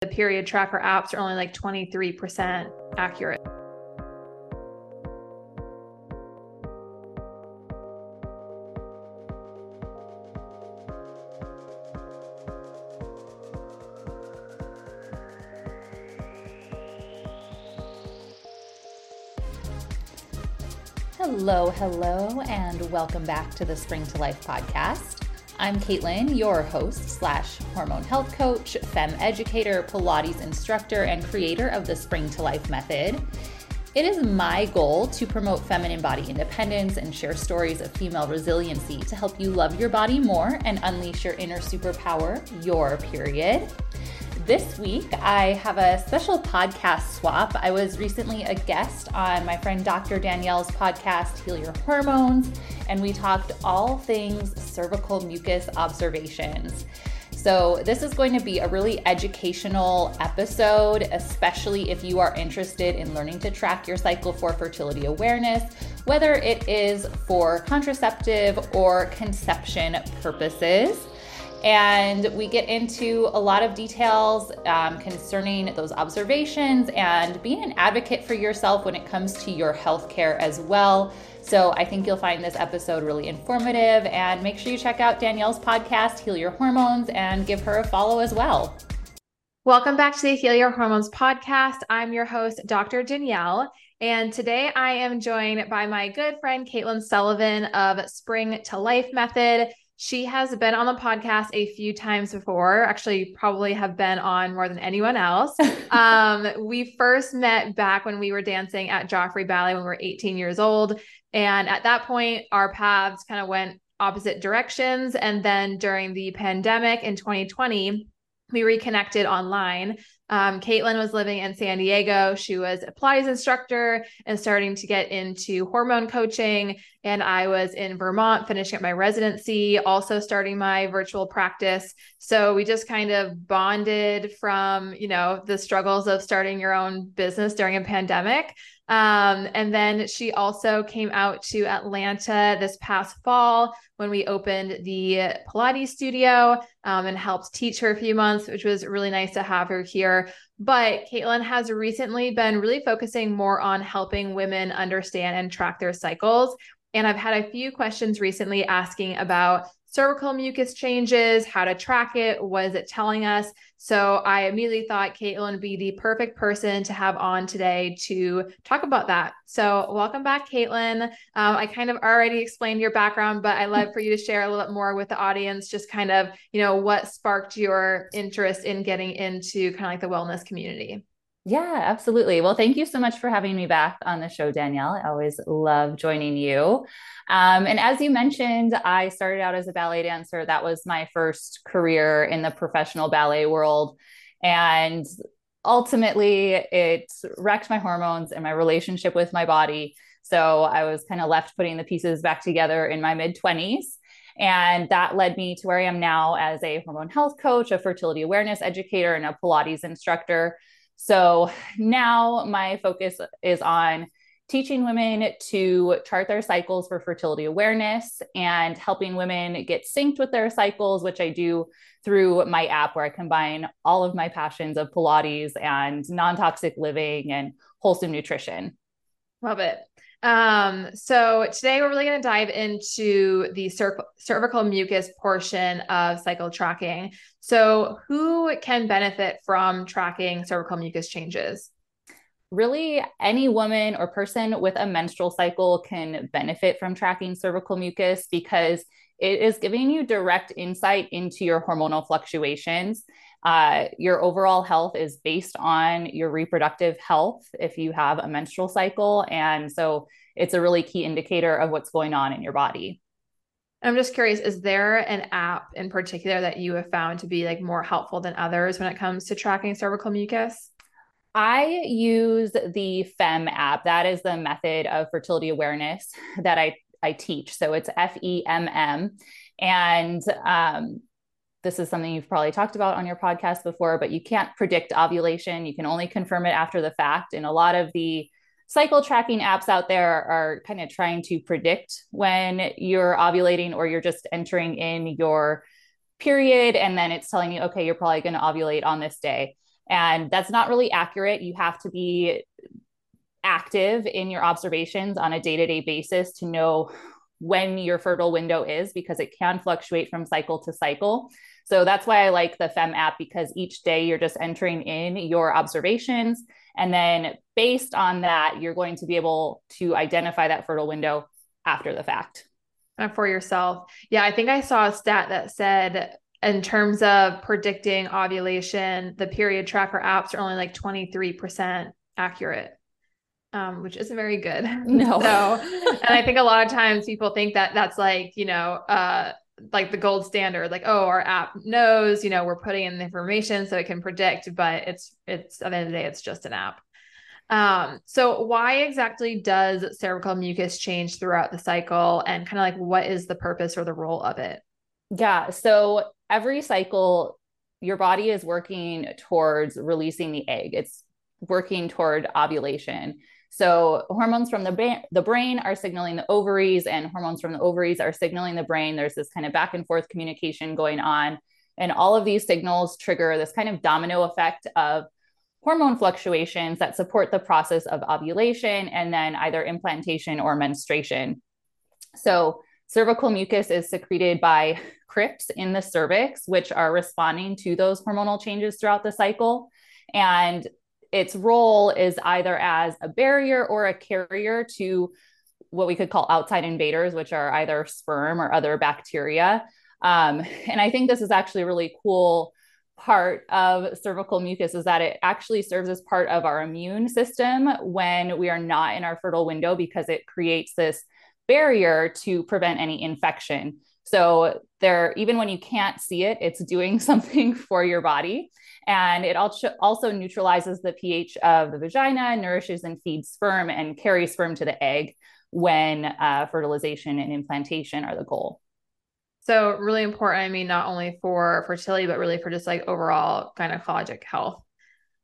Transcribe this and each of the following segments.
the period tracker apps are only like 23% accurate. Hello, hello, and welcome back to the Spring to Life podcast. I'm Caitlin, your host slash hormone health coach, fem educator, Pilates instructor, and creator of the Spring to Life method. It is my goal to promote feminine body independence and share stories of female resiliency to help you love your body more and unleash your inner superpower, your period. This week, I have a special podcast swap. I was recently a guest on my friend Dr. Danielle's podcast, Heal Your Hormones, and we talked all things cervical mucus observations. So, this is going to be a really educational episode, especially if you are interested in learning to track your cycle for fertility awareness, whether it is for contraceptive or conception purposes. And we get into a lot of details um, concerning those observations and being an advocate for yourself when it comes to your healthcare as well. So I think you'll find this episode really informative. And make sure you check out Danielle's podcast, Heal Your Hormones, and give her a follow as well. Welcome back to the Heal Your Hormones podcast. I'm your host, Dr. Danielle. And today I am joined by my good friend, Caitlin Sullivan of Spring to Life Method. She has been on the podcast a few times before, actually, probably have been on more than anyone else. um, we first met back when we were dancing at Joffrey Ballet when we were 18 years old. And at that point, our paths kind of went opposite directions. And then during the pandemic in 2020, we reconnected online. Um, Caitlin was living in San Diego. She was a Pilates instructor and starting to get into hormone coaching. And I was in Vermont finishing up my residency, also starting my virtual practice. So we just kind of bonded from, you know, the struggles of starting your own business during a pandemic. Um, and then she also came out to Atlanta this past fall when we opened the Pilates studio um, and helped teach her a few months, which was really nice to have her here. But Caitlin has recently been really focusing more on helping women understand and track their cycles. And I've had a few questions recently asking about cervical mucus changes, how to track it, what is it telling us? So I immediately thought Caitlin would be the perfect person to have on today to talk about that. So welcome back, Caitlin. Um, I kind of already explained your background, but I'd love for you to share a little bit more with the audience, just kind of, you know, what sparked your interest in getting into kind of like the wellness community. Yeah, absolutely. Well, thank you so much for having me back on the show, Danielle. I always love joining you. Um, and as you mentioned, I started out as a ballet dancer. That was my first career in the professional ballet world. And ultimately, it wrecked my hormones and my relationship with my body. So I was kind of left putting the pieces back together in my mid 20s. And that led me to where I am now as a hormone health coach, a fertility awareness educator, and a Pilates instructor. So now my focus is on teaching women to chart their cycles for fertility awareness and helping women get synced with their cycles, which I do through my app where I combine all of my passions of Pilates and non toxic living and wholesome nutrition. Love it. Um, so today we're really going to dive into the cer- cervical mucus portion of cycle tracking. So, who can benefit from tracking cervical mucus changes? Really, any woman or person with a menstrual cycle can benefit from tracking cervical mucus because it is giving you direct insight into your hormonal fluctuations. Uh, your overall health is based on your reproductive health if you have a menstrual cycle. And so it's a really key indicator of what's going on in your body. I'm just curious, is there an app in particular that you have found to be like more helpful than others when it comes to tracking cervical mucus? I use the FEMM app. That is the method of fertility awareness that I, I teach. So it's F E M M. And um, this is something you've probably talked about on your podcast before, but you can't predict ovulation. You can only confirm it after the fact. And a lot of the cycle tracking apps out there are kind of trying to predict when you're ovulating or you're just entering in your period. And then it's telling you, okay, you're probably going to ovulate on this day. And that's not really accurate. You have to be active in your observations on a day to day basis to know when your fertile window is because it can fluctuate from cycle to cycle. So that's why I like the FEMM app because each day you're just entering in your observations. And then based on that, you're going to be able to identify that fertile window after the fact. Uh, for yourself. Yeah, I think I saw a stat that said in terms of predicting ovulation, the period tracker apps are only like 23% accurate um, which isn't very good. No. so, and I think a lot of times people think that that's like, you know, uh, like the gold standard, like, oh, our app knows, you know, we're putting in the information so it can predict, but it's, it's at the end of the day, it's just an app. Um, so why exactly does cervical mucus change throughout the cycle and kind of like what is the purpose or the role of it? Yeah. So every cycle, your body is working towards releasing the egg. It's working toward ovulation. So hormones from the brain, the brain are signaling the ovaries, and hormones from the ovaries are signaling the brain. There's this kind of back and forth communication going on, and all of these signals trigger this kind of domino effect of hormone fluctuations that support the process of ovulation and then either implantation or menstruation. So cervical mucus is secreted by crypts in the cervix, which are responding to those hormonal changes throughout the cycle. And its role is either as a barrier or a carrier to what we could call outside invaders, which are either sperm or other bacteria. Um, and I think this is actually a really cool part of cervical mucus is that it actually serves as part of our immune system when we are not in our fertile window because it creates this barrier to prevent any infection. So there, even when you can't see it, it's doing something for your body. And it also, also neutralizes the pH of the vagina, nourishes and feeds sperm, and carries sperm to the egg when uh, fertilization and implantation are the goal. So really important. I mean, not only for fertility, but really for just like overall gynecologic health.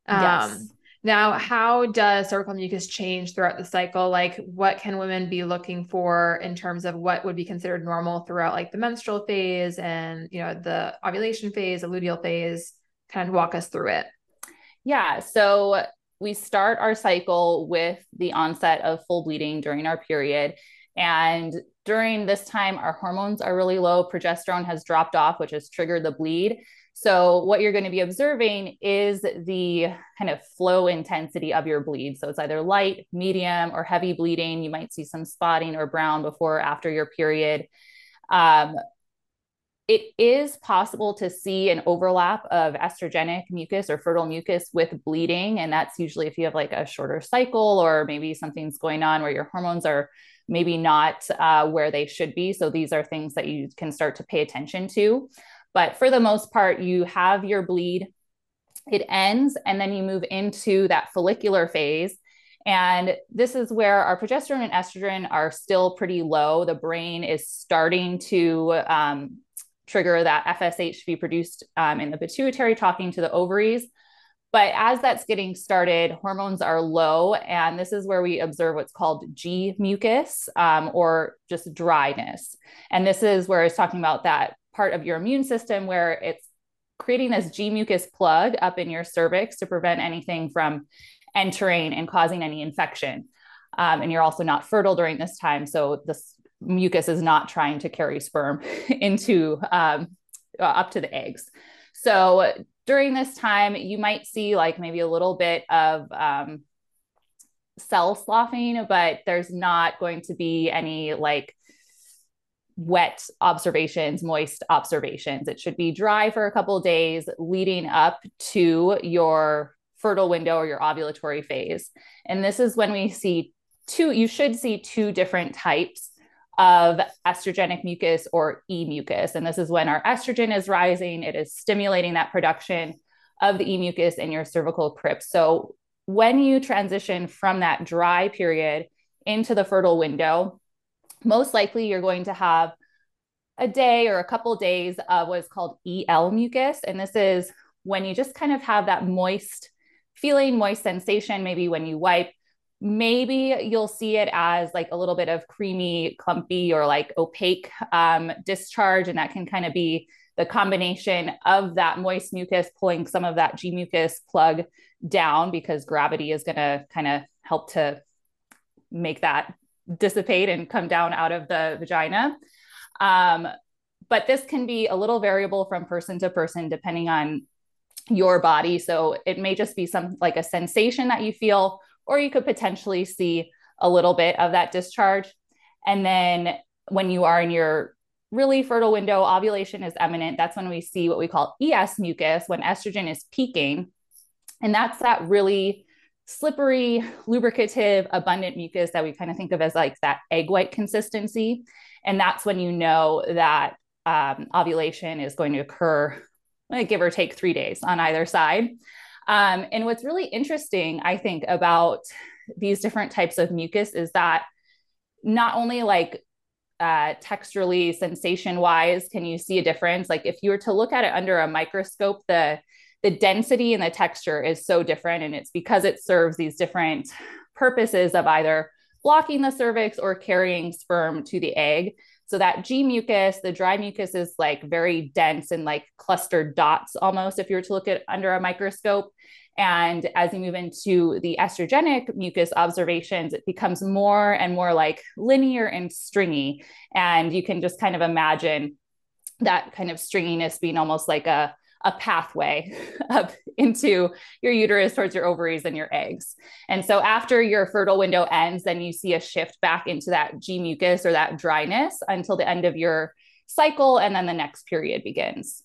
Um, yes. Now, how does cervical mucus change throughout the cycle? Like, what can women be looking for in terms of what would be considered normal throughout like the menstrual phase and you know the ovulation phase, luteal phase? Kind of walk us through it. Yeah. So we start our cycle with the onset of full bleeding during our period. And during this time, our hormones are really low. Progesterone has dropped off, which has triggered the bleed. So, what you're going to be observing is the kind of flow intensity of your bleed. So, it's either light, medium, or heavy bleeding. You might see some spotting or brown before or after your period. Um, it is possible to see an overlap of estrogenic mucus or fertile mucus with bleeding. And that's usually if you have like a shorter cycle or maybe something's going on where your hormones are maybe not uh, where they should be. So, these are things that you can start to pay attention to. But for the most part, you have your bleed, it ends, and then you move into that follicular phase. And this is where our progesterone and estrogen are still pretty low. The brain is starting to um, trigger that FSH to be produced um, in the pituitary, talking to the ovaries. But as that's getting started, hormones are low. And this is where we observe what's called G mucus um, or just dryness. And this is where it's talking about that part of your immune system where it's creating this G mucus plug up in your cervix to prevent anything from entering and causing any infection. Um, and you're also not fertile during this time. So this mucus is not trying to carry sperm into um, uh, up to the eggs. So during this time, you might see like maybe a little bit of um, cell sloughing, but there's not going to be any like wet observations, moist observations. It should be dry for a couple days leading up to your fertile window or your ovulatory phase. And this is when we see two, you should see two different types of estrogenic mucus or e mucus. And this is when our estrogen is rising, it is stimulating that production of the e mucus in your cervical crypt. So when you transition from that dry period into the fertile window, most likely you're going to have a day or a couple days of what's called EL mucus. And this is when you just kind of have that moist feeling, moist sensation, maybe when you wipe. Maybe you'll see it as like a little bit of creamy, clumpy, or like opaque um, discharge. And that can kind of be the combination of that moist mucus pulling some of that G mucus plug down because gravity is going to kind of help to make that dissipate and come down out of the vagina. Um, but this can be a little variable from person to person depending on your body. So it may just be some like a sensation that you feel, or you could potentially see a little bit of that discharge. And then when you are in your really fertile window, ovulation is imminent. That's when we see what we call ES mucus, when estrogen is peaking. And that's that really slippery, lubricative, abundant mucus that we kind of think of as like that egg white consistency. And that's when you know that um, ovulation is going to occur, give or take three days on either side. Um, and what's really interesting, I think, about these different types of mucus is that not only like uh, texturally, sensation wise, can you see a difference? Like if you were to look at it under a microscope, the the density and the texture is so different, and it's because it serves these different purposes of either blocking the cervix or carrying sperm to the egg. So that G mucus, the dry mucus is like very dense and like clustered dots almost if you were to look at under a microscope. And as you move into the estrogenic mucus observations, it becomes more and more like linear and stringy. And you can just kind of imagine that kind of stringiness being almost like a, a pathway up into your uterus towards your ovaries and your eggs. And so after your fertile window ends, then you see a shift back into that G mucus or that dryness until the end of your cycle. And then the next period begins.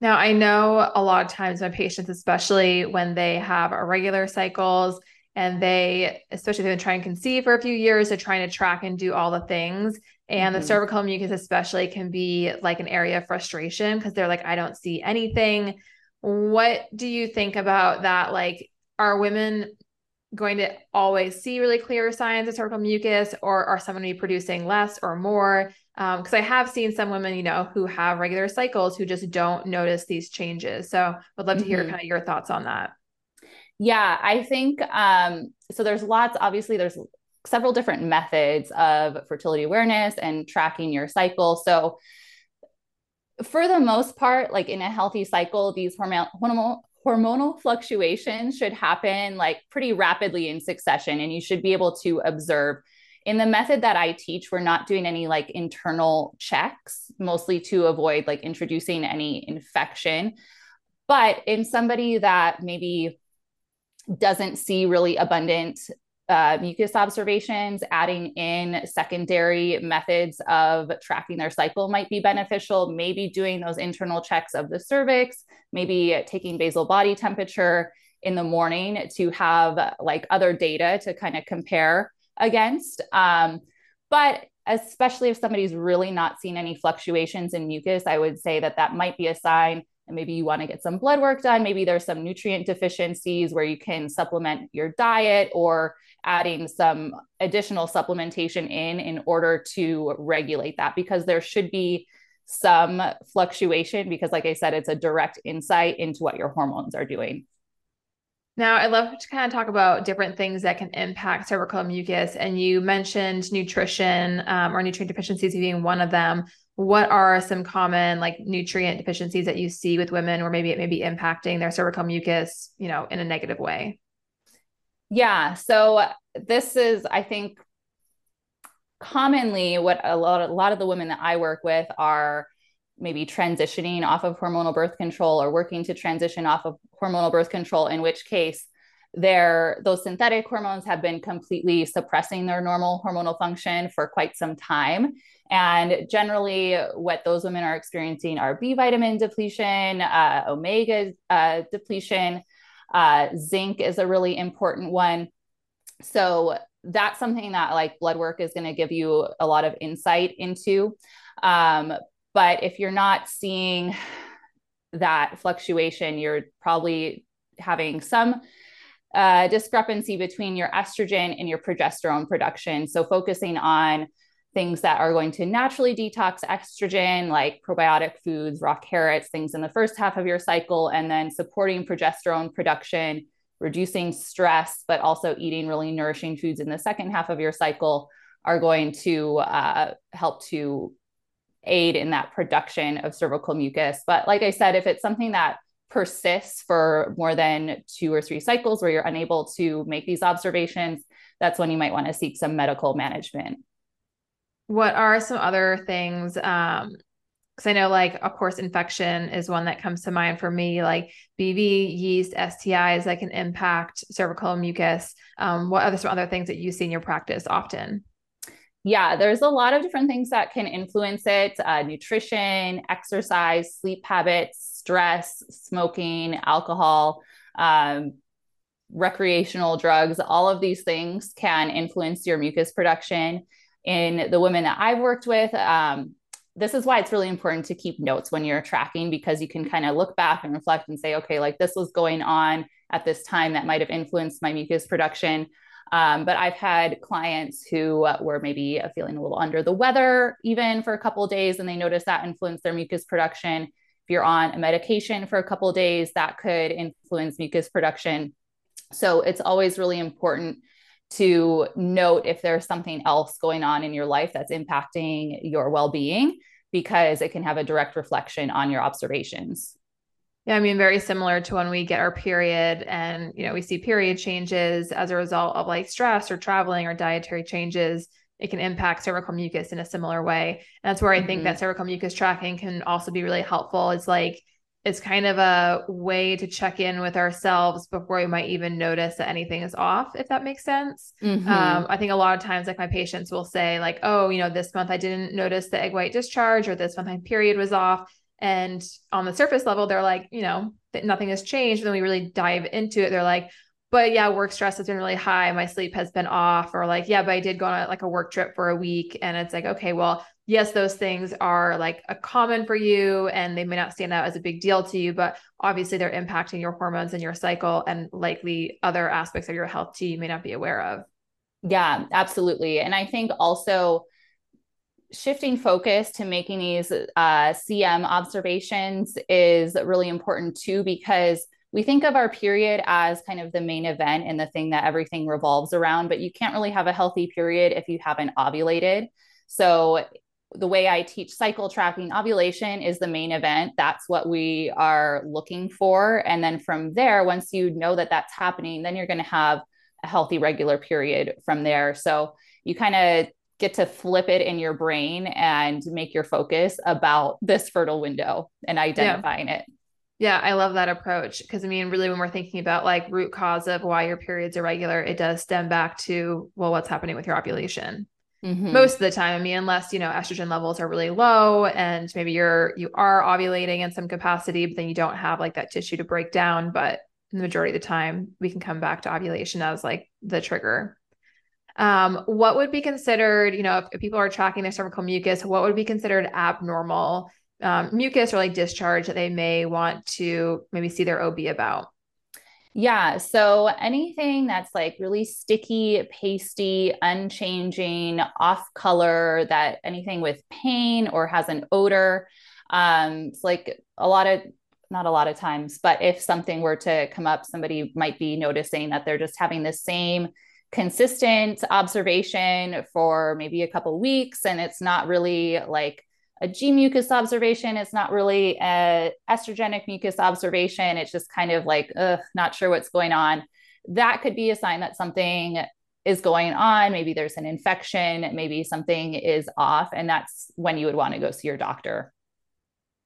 Now, I know a lot of times my patients, especially when they have irregular cycles and they, especially if they've been trying to conceive for a few years, they're trying to track and do all the things. And mm-hmm. the cervical mucus, especially, can be like an area of frustration because they're like, I don't see anything. What do you think about that? Like, are women going to always see really clear signs of cervical mucus, or are some going to be producing less or more? because um, I have seen some women, you know, who have regular cycles who just don't notice these changes. So would love to hear mm-hmm. kind of your thoughts on that. Yeah, I think um, so. There's lots, obviously, there's several different methods of fertility awareness and tracking your cycle. So, for the most part, like in a healthy cycle, these hormonal hormonal fluctuations should happen like pretty rapidly in succession, and you should be able to observe in the method that I teach, we're not doing any like internal checks, mostly to avoid like introducing any infection. But in somebody that maybe doesn't see really abundant uh, mucus observations, adding in secondary methods of tracking their cycle might be beneficial. Maybe doing those internal checks of the cervix, maybe taking basal body temperature in the morning to have like other data to kind of compare against. Um, but especially if somebody's really not seen any fluctuations in mucus, I would say that that might be a sign. And maybe you want to get some blood work done. Maybe there's some nutrient deficiencies where you can supplement your diet or adding some additional supplementation in in order to regulate that because there should be some fluctuation because like i said it's a direct insight into what your hormones are doing now, I'd love to kind of talk about different things that can impact cervical mucus. And you mentioned nutrition um, or nutrient deficiencies being one of them. What are some common like nutrient deficiencies that you see with women, or maybe it may be impacting their cervical mucus, you know, in a negative way? Yeah. So this is, I think, commonly what a lot, a lot of the women that I work with are maybe transitioning off of hormonal birth control or working to transition off of hormonal birth control, in which case their those synthetic hormones have been completely suppressing their normal hormonal function for quite some time. And generally, what those women are experiencing are B vitamin depletion, uh, omega uh, depletion, uh, zinc is a really important one. So that's something that like blood work is going to give you a lot of insight into. Um, but if you're not seeing that fluctuation, you're probably having some uh, discrepancy between your estrogen and your progesterone production. So, focusing on things that are going to naturally detox estrogen, like probiotic foods, raw carrots, things in the first half of your cycle, and then supporting progesterone production, reducing stress, but also eating really nourishing foods in the second half of your cycle are going to uh, help to aid in that production of cervical mucus. But like I said, if it's something that persists for more than two or three cycles where you're unable to make these observations, that's when you might want to seek some medical management. What are some other things? Um, because I know, like, of course, infection is one that comes to mind for me, like BV, yeast, STIs that can impact cervical mucus. Um, what are some other things that you see in your practice often? Yeah, there's a lot of different things that can influence it uh, nutrition, exercise, sleep habits, stress, smoking, alcohol, um, recreational drugs. All of these things can influence your mucus production. In the women that I've worked with, um, this is why it's really important to keep notes when you're tracking because you can kind of look back and reflect and say, okay, like this was going on at this time that might have influenced my mucus production. Um, but I've had clients who were maybe feeling a little under the weather even for a couple days, and they noticed that influenced their mucus production. If you're on a medication for a couple days, that could influence mucus production. So it's always really important to note if there's something else going on in your life that's impacting your well-being because it can have a direct reflection on your observations. Yeah, I mean, very similar to when we get our period and, you know, we see period changes as a result of like stress or traveling or dietary changes. It can impact cervical mucus in a similar way. And that's where I mm-hmm. think that cervical mucus tracking can also be really helpful. It's like, it's kind of a way to check in with ourselves before we might even notice that anything is off, if that makes sense. Mm-hmm. Um, I think a lot of times, like my patients will say, like, oh, you know, this month I didn't notice the egg white discharge, or this month my period was off. And on the surface level, they're like, you know, that nothing has changed. And then we really dive into it. They're like, but yeah, work stress has been really high. My sleep has been off, or like, yeah, but I did go on a, like a work trip for a week. And it's like, okay, well, yes, those things are like a common for you and they may not stand out as a big deal to you, but obviously they're impacting your hormones and your cycle and likely other aspects of your health too you may not be aware of. Yeah, absolutely. And I think also shifting focus to making these uh, CM observations is really important too, because we think of our period as kind of the main event and the thing that everything revolves around, but you can't really have a healthy period if you haven't ovulated. So, the way I teach cycle tracking, ovulation is the main event. That's what we are looking for. And then from there, once you know that that's happening, then you're going to have a healthy regular period from there. So, you kind of get to flip it in your brain and make your focus about this fertile window and identifying yeah. it. Yeah, I love that approach because I mean, really, when we're thinking about like root cause of why your period's are irregular, it does stem back to well, what's happening with your ovulation. Mm-hmm. Most of the time, I mean, unless you know estrogen levels are really low and maybe you're you are ovulating in some capacity, but then you don't have like that tissue to break down. But the majority of the time, we can come back to ovulation as like the trigger. Um, what would be considered, you know, if, if, people are tracking their cervical mucus, what would be considered abnormal um, mucus or like discharge that they may want to maybe see their OB about? Yeah. So anything that's like really sticky, pasty, unchanging, off color, that anything with pain or has an odor. Um, it's like a lot of, not a lot of times, but if something were to come up, somebody might be noticing that they're just having the same consistent observation for maybe a couple weeks and it's not really like a G mucus observation. It's not really a estrogenic mucus observation. It's just kind of like, ugh, not sure what's going on. That could be a sign that something is going on. Maybe there's an infection. Maybe something is off. And that's when you would want to go see your doctor.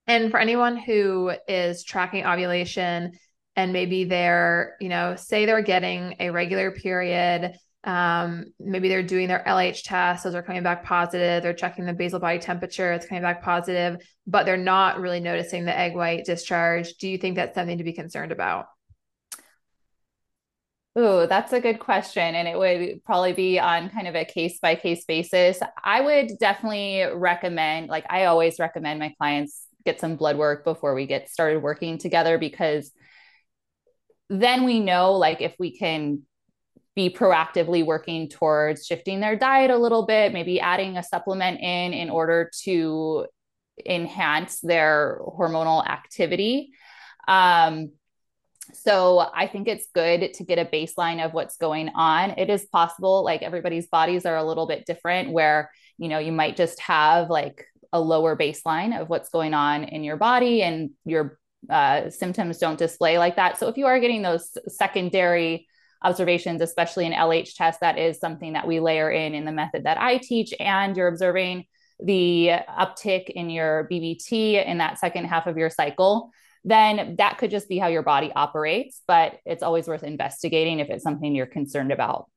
And for anyone who is tracking ovulation, and maybe they're, you know, say they're getting a regular period. Um, maybe they're doing their LH tests, those are coming back positive. They're checking the basal body temperature, it's coming back positive, but they're not really noticing the egg white discharge. Do you think that's something to be concerned about? Oh, that's a good question. And it would probably be on kind of a case by case basis. I would definitely recommend, like, I always recommend my clients get some blood work before we get started working together because then we know like if we can be proactively working towards shifting their diet a little bit, maybe adding a supplement in in order to enhance their hormonal activity. Um, so I think it's good to get a baseline of what's going on. It is possible, like everybody's bodies are a little bit different, where you know you might just have like a lower baseline of what's going on in your body and your uh, symptoms don't display like that. So if you are getting those secondary observations, especially in LH tests, that is something that we layer in in the method that I teach, and you're observing the uptick in your BBT in that second half of your cycle, then that could just be how your body operates. But it's always worth investigating if it's something you're concerned about.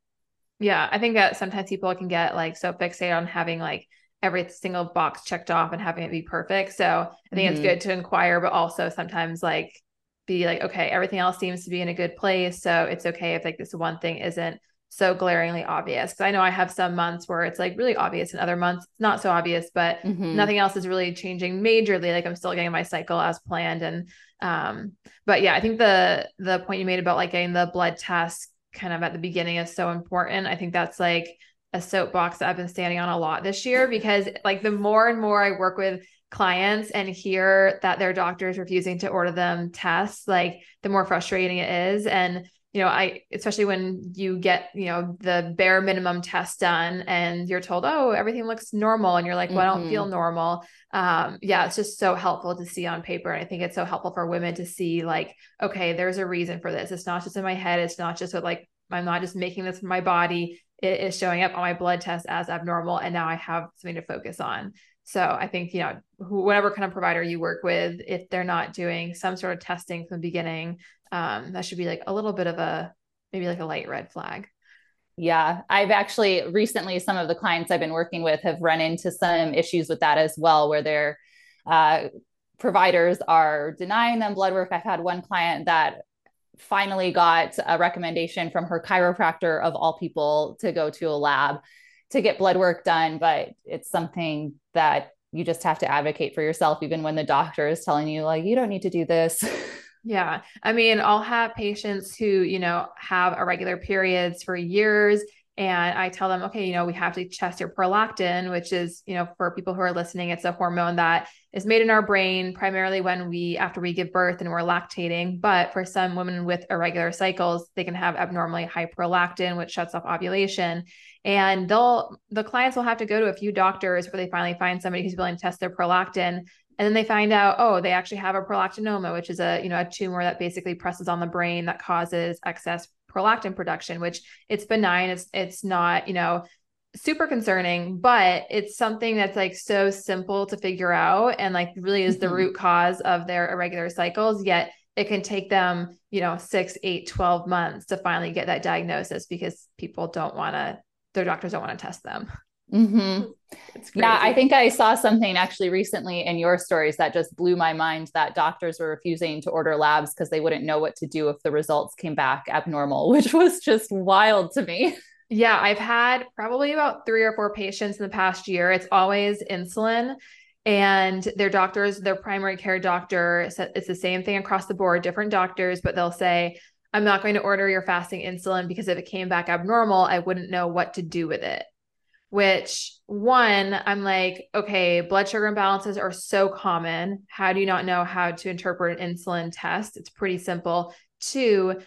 Yeah, I think that sometimes people can get like so fixated on having like every single box checked off and having it be perfect. So I think mm-hmm. it's good to inquire, but also sometimes like be like, okay, everything else seems to be in a good place. So it's okay if like this one thing isn't so glaringly obvious. Cause I know I have some months where it's like really obvious and other months it's not so obvious, but mm-hmm. nothing else is really changing majorly. Like I'm still getting my cycle as planned. And um, but yeah, I think the the point you made about like getting the blood test kind of at the beginning is so important. I think that's like a soapbox that I've been standing on a lot this year because like the more and more I work with clients and hear that their doctor is refusing to order them tests, like the more frustrating it is. And you know, I especially when you get, you know, the bare minimum test done and you're told, oh, everything looks normal. And you're like, well, mm-hmm. I don't feel mm-hmm. normal. Um, yeah, it's just so helpful to see on paper. And I think it's so helpful for women to see, like, okay, there's a reason for this. It's not just in my head. It's not just with like I'm not just making this for my body. It is showing up on my blood test as abnormal. And now I have something to focus on. So I think, you know, whatever kind of provider you work with, if they're not doing some sort of testing from the beginning, um, that should be like a little bit of a maybe like a light red flag. Yeah, I've actually recently, some of the clients I've been working with have run into some issues with that as well, where their uh, providers are denying them blood work. I've had one client that finally got a recommendation from her chiropractor of all people to go to a lab to get blood work done but it's something that you just have to advocate for yourself even when the doctor is telling you like you don't need to do this. Yeah. I mean i'll have patients who you know have irregular periods for years and I tell them, okay, you know, we have to test your prolactin, which is, you know, for people who are listening, it's a hormone that is made in our brain primarily when we, after we give birth and we're lactating. But for some women with irregular cycles, they can have abnormally high prolactin, which shuts off ovulation. And they'll, the clients will have to go to a few doctors where they finally find somebody who's willing to test their prolactin. And then they find out, oh, they actually have a prolactinoma, which is a, you know, a tumor that basically presses on the brain that causes excess prolactin production, which it's benign. It's it's not, you know, super concerning, but it's something that's like so simple to figure out and like really is the mm-hmm. root cause of their irregular cycles. Yet it can take them, you know, six, eight, 12 months to finally get that diagnosis because people don't want to, their doctors don't want to test them. Mm-hmm. Yeah, I think I saw something actually recently in your stories that just blew my mind that doctors were refusing to order labs because they wouldn't know what to do if the results came back abnormal, which was just wild to me. Yeah, I've had probably about three or four patients in the past year. It's always insulin. And their doctors, their primary care doctor, it's the same thing across the board, different doctors, but they'll say, I'm not going to order your fasting insulin because if it came back abnormal, I wouldn't know what to do with it which one i'm like okay blood sugar imbalances are so common. How do you not know how to interpret an insulin test? It's pretty simple. Two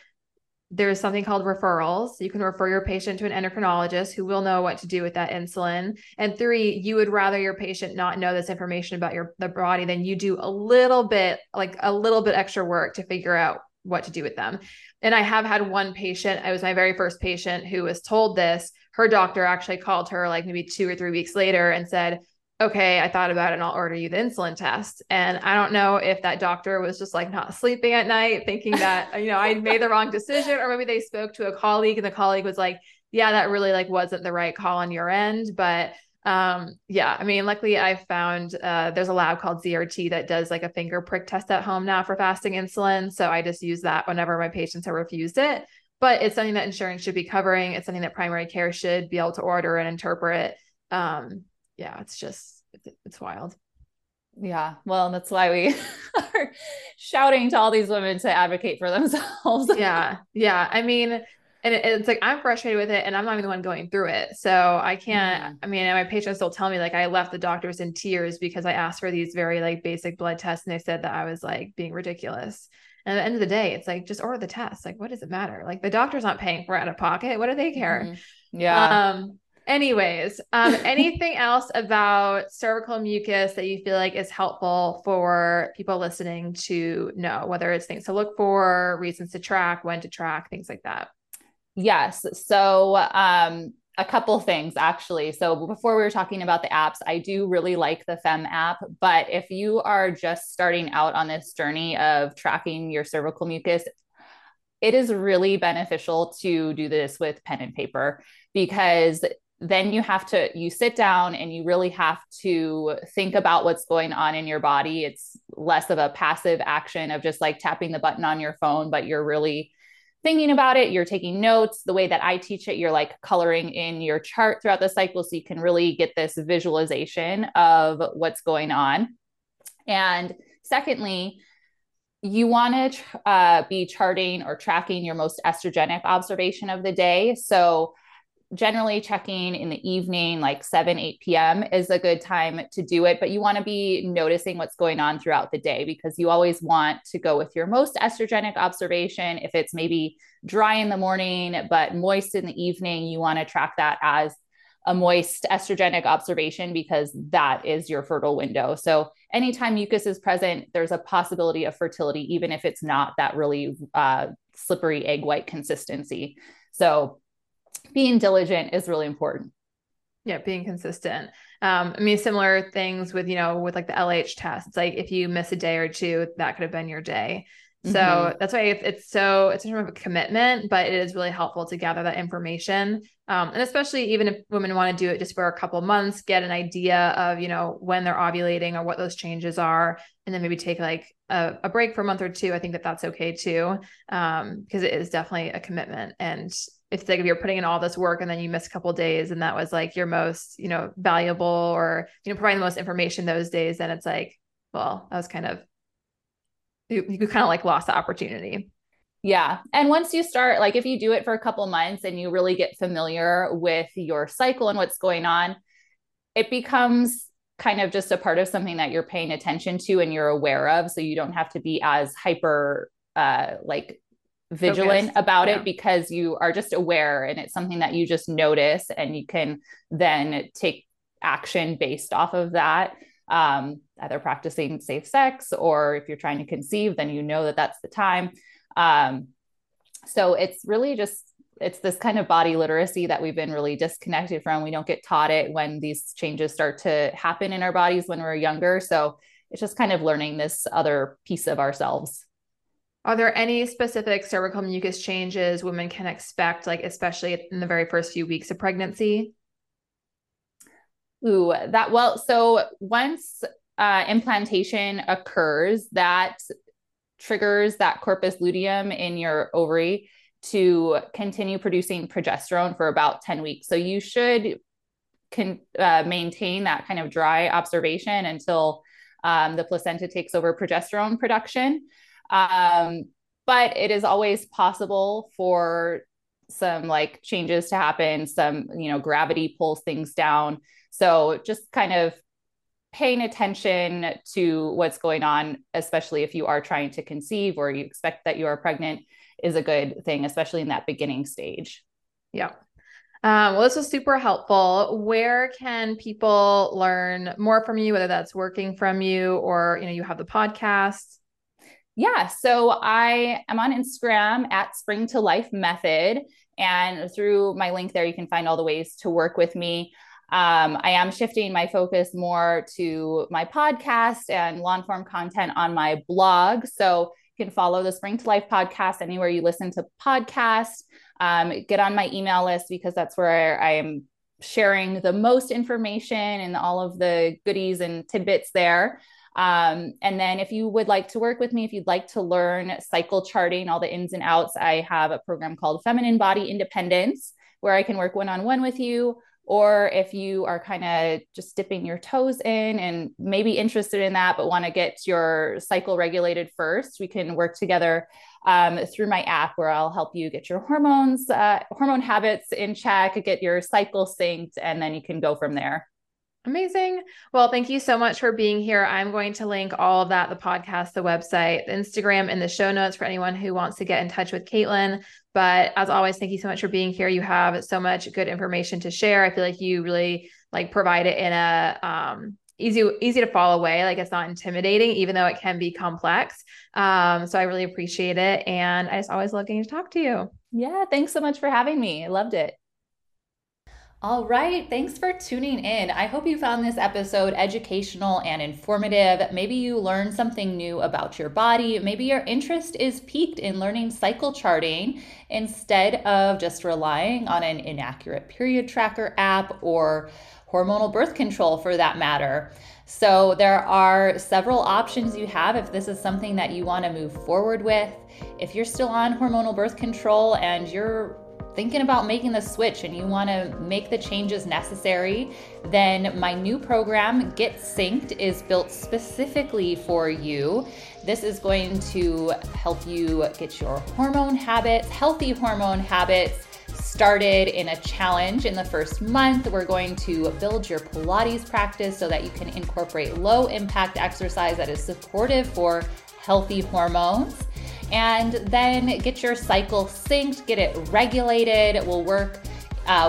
there's something called referrals. You can refer your patient to an endocrinologist who will know what to do with that insulin. And three you would rather your patient not know this information about your the body than you do a little bit like a little bit extra work to figure out what to do with them. And i have had one patient I was my very first patient who was told this her doctor actually called her like maybe two or three weeks later and said, okay, I thought about it and I'll order you the insulin test. And I don't know if that doctor was just like not sleeping at night, thinking that, you know, I made the wrong decision, or maybe they spoke to a colleague and the colleague was like, yeah, that really like wasn't the right call on your end. But um yeah i mean luckily i found uh there's a lab called zrt that does like a finger prick test at home now for fasting insulin so i just use that whenever my patients have refused it but it's something that insurance should be covering. It's something that primary care should be able to order and interpret. Um, yeah, it's just it's, wild. Yeah, well, that's why we are shouting to all these women to advocate for themselves. yeah, yeah. I mean, and it, it's like I'm frustrated with it, and I'm not even the one going through it. So I can't. I mean, my patients still tell me like I left the doctors in tears because I asked for these very like basic blood tests, and they said that I was like being ridiculous. And at the end of the day, it's like just order the test. Like, what does it matter? Like the doctor's not paying for it out of pocket. What do they care? Mm-hmm. Yeah. Um, Anyways, um, anything else about cervical mucus that you feel like is helpful for people listening to know, whether it's things to look for, reasons to track, when to track, things like that? Yes. So, um, a couple things actually. So, before we were talking about the apps, I do really like the FEMM app. But if you are just starting out on this journey of tracking your cervical mucus, it is really beneficial to do this with pen and paper because then you have to you sit down and you really have to think about what's going on in your body it's less of a passive action of just like tapping the button on your phone but you're really thinking about it you're taking notes the way that i teach it you're like coloring in your chart throughout the cycle so you can really get this visualization of what's going on. And secondly you want to uh, be charting or tracking your most estrogenic observation of the day. So generally checking in the evening, like 7, 8 p.m., is a good time to do it. But you want to be noticing what's going on throughout the day because you always want to go with your most estrogenic observation. If it's maybe dry in the morning, but moist in the evening, you want to track that as a moist estrogenic observation because that is your fertile window. So, anytime mucus is present, there's a possibility of fertility, even if it's not that really uh, slippery egg white consistency. So, being diligent is really important. Yeah, being consistent. Um, I mean, similar things with, you know, with like the LH tests. Like if you miss a day or two, that could have been your day. So mm-hmm. that's why it's, it's, so it's sort of a commitment, but it is really helpful to gather that information. Um, and especially even if women want to do it just for a couple months, get an idea of, you know, when they're ovulating or what those changes are, and then maybe take like a, a break for a month or two. I think that that's okay too, um, because it is definitely a commitment. And if like if you're putting in all this work and then you miss a couple days and that was like your most you know valuable or you know providing the most information those days then it's like well that was kind of you, you kind of like lost the opportunity. Yeah. And once you start like if you do it for a couple months and you really get familiar with your cycle and what's going on it becomes kind of just a part of something that you're paying attention to and you're aware of. So you don't have to be as hyper uh like vigilant Focused. about yeah. it because you are just aware and it's something that you just notice and you can then take action based off of that um, either practicing safe sex or if you're trying to conceive then you know that that's the time um, so it's really just it's this kind of body literacy that we've been really disconnected from we don't get taught it when these changes start to happen in our bodies when we're younger so it's just kind of learning this other piece of ourselves are there any specific cervical mucus changes women can expect, like especially in the very first few weeks of pregnancy? Ooh, that well, so once uh, implantation occurs, that triggers that corpus luteum in your ovary to continue producing progesterone for about 10 weeks. So you should can uh, maintain that kind of dry observation until um, the placenta takes over progesterone production. Um, but it is always possible for some like changes to happen, some, you know, gravity pulls things down. So just kind of paying attention to what's going on, especially if you are trying to conceive or you expect that you are pregnant, is a good thing, especially in that beginning stage. Yeah. Um, well, this was super helpful. Where can people learn more from you, whether that's working from you or, you know, you have the podcast? Yeah. So I am on Instagram at Spring to Life Method. And through my link there, you can find all the ways to work with me. Um, I am shifting my focus more to my podcast and long form content on my blog. So you can follow the Spring to Life podcast anywhere you listen to podcasts. Um, get on my email list because that's where I am sharing the most information and all of the goodies and tidbits there. Um, and then if you would like to work with me, if you'd like to learn cycle charting, all the ins and outs, I have a program called Feminine Body Independence where I can work one on one with you. Or if you are kind of just dipping your toes in and maybe interested in that, but want to get your cycle regulated first, we can work together um, through my app where I'll help you get your hormones, uh, hormone habits in check, get your cycle synced, and then you can go from there. Amazing. Well, thank you so much for being here. I'm going to link all of that the podcast, the website, the Instagram, and the show notes for anyone who wants to get in touch with Caitlin. But as always, thank you so much for being here. You have so much good information to share. I feel like you really like provide it in a um, easy easy to follow way like it's not intimidating even though it can be complex um so i really appreciate it and i just always love getting to talk to you yeah thanks so much for having me i loved it all right, thanks for tuning in. I hope you found this episode educational and informative. Maybe you learned something new about your body. Maybe your interest is piqued in learning cycle charting instead of just relying on an inaccurate period tracker app or hormonal birth control for that matter. So, there are several options you have if this is something that you want to move forward with. If you're still on hormonal birth control and you're thinking about making the switch and you want to make the changes necessary, then my new program, Get Synced, is built specifically for you. This is going to help you get your hormone habits, healthy hormone habits, started in a challenge in the first month. We're going to build your Pilates practice so that you can incorporate low impact exercise that is supportive for healthy hormones and then get your cycle synced, get it regulated. We'll work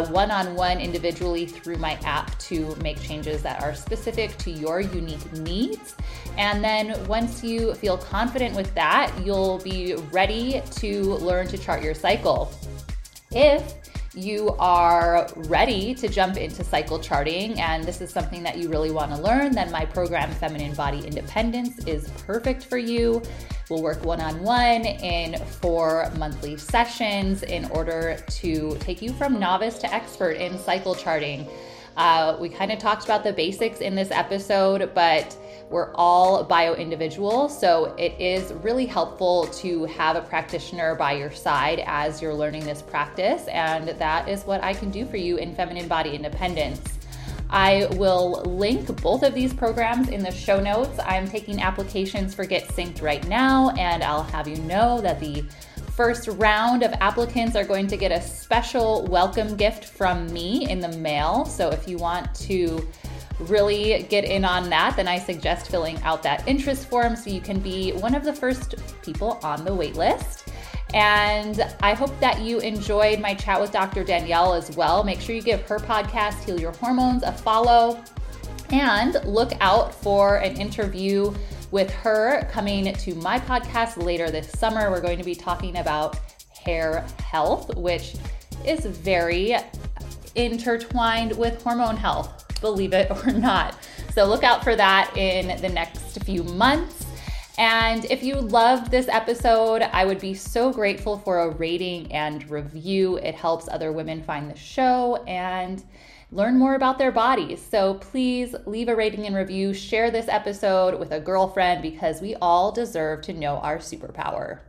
one on one individually through my app to make changes that are specific to your unique needs. And then once you feel confident with that, you'll be ready to learn to chart your cycle. If you are ready to jump into cycle charting and this is something that you really want to learn, then my program, Feminine Body Independence, is perfect for you. We'll work one on one in four monthly sessions in order to take you from novice to expert in cycle charting. Uh, we kind of talked about the basics in this episode, but we're all bio individual, so it is really helpful to have a practitioner by your side as you're learning this practice, and that is what I can do for you in Feminine Body Independence. I will link both of these programs in the show notes. I'm taking applications for Get Synced right now, and I'll have you know that the first round of applicants are going to get a special welcome gift from me in the mail. So if you want to really get in on that, then I suggest filling out that interest form so you can be one of the first people on the wait list. And I hope that you enjoyed my chat with Dr. Danielle as well. Make sure you give her podcast, Heal Your Hormones, a follow. And look out for an interview with her coming to my podcast later this summer. We're going to be talking about hair health, which is very intertwined with hormone health believe it or not. So look out for that in the next few months. And if you loved this episode, I would be so grateful for a rating and review. It helps other women find the show and learn more about their bodies. So please leave a rating and review. Share this episode with a girlfriend because we all deserve to know our superpower.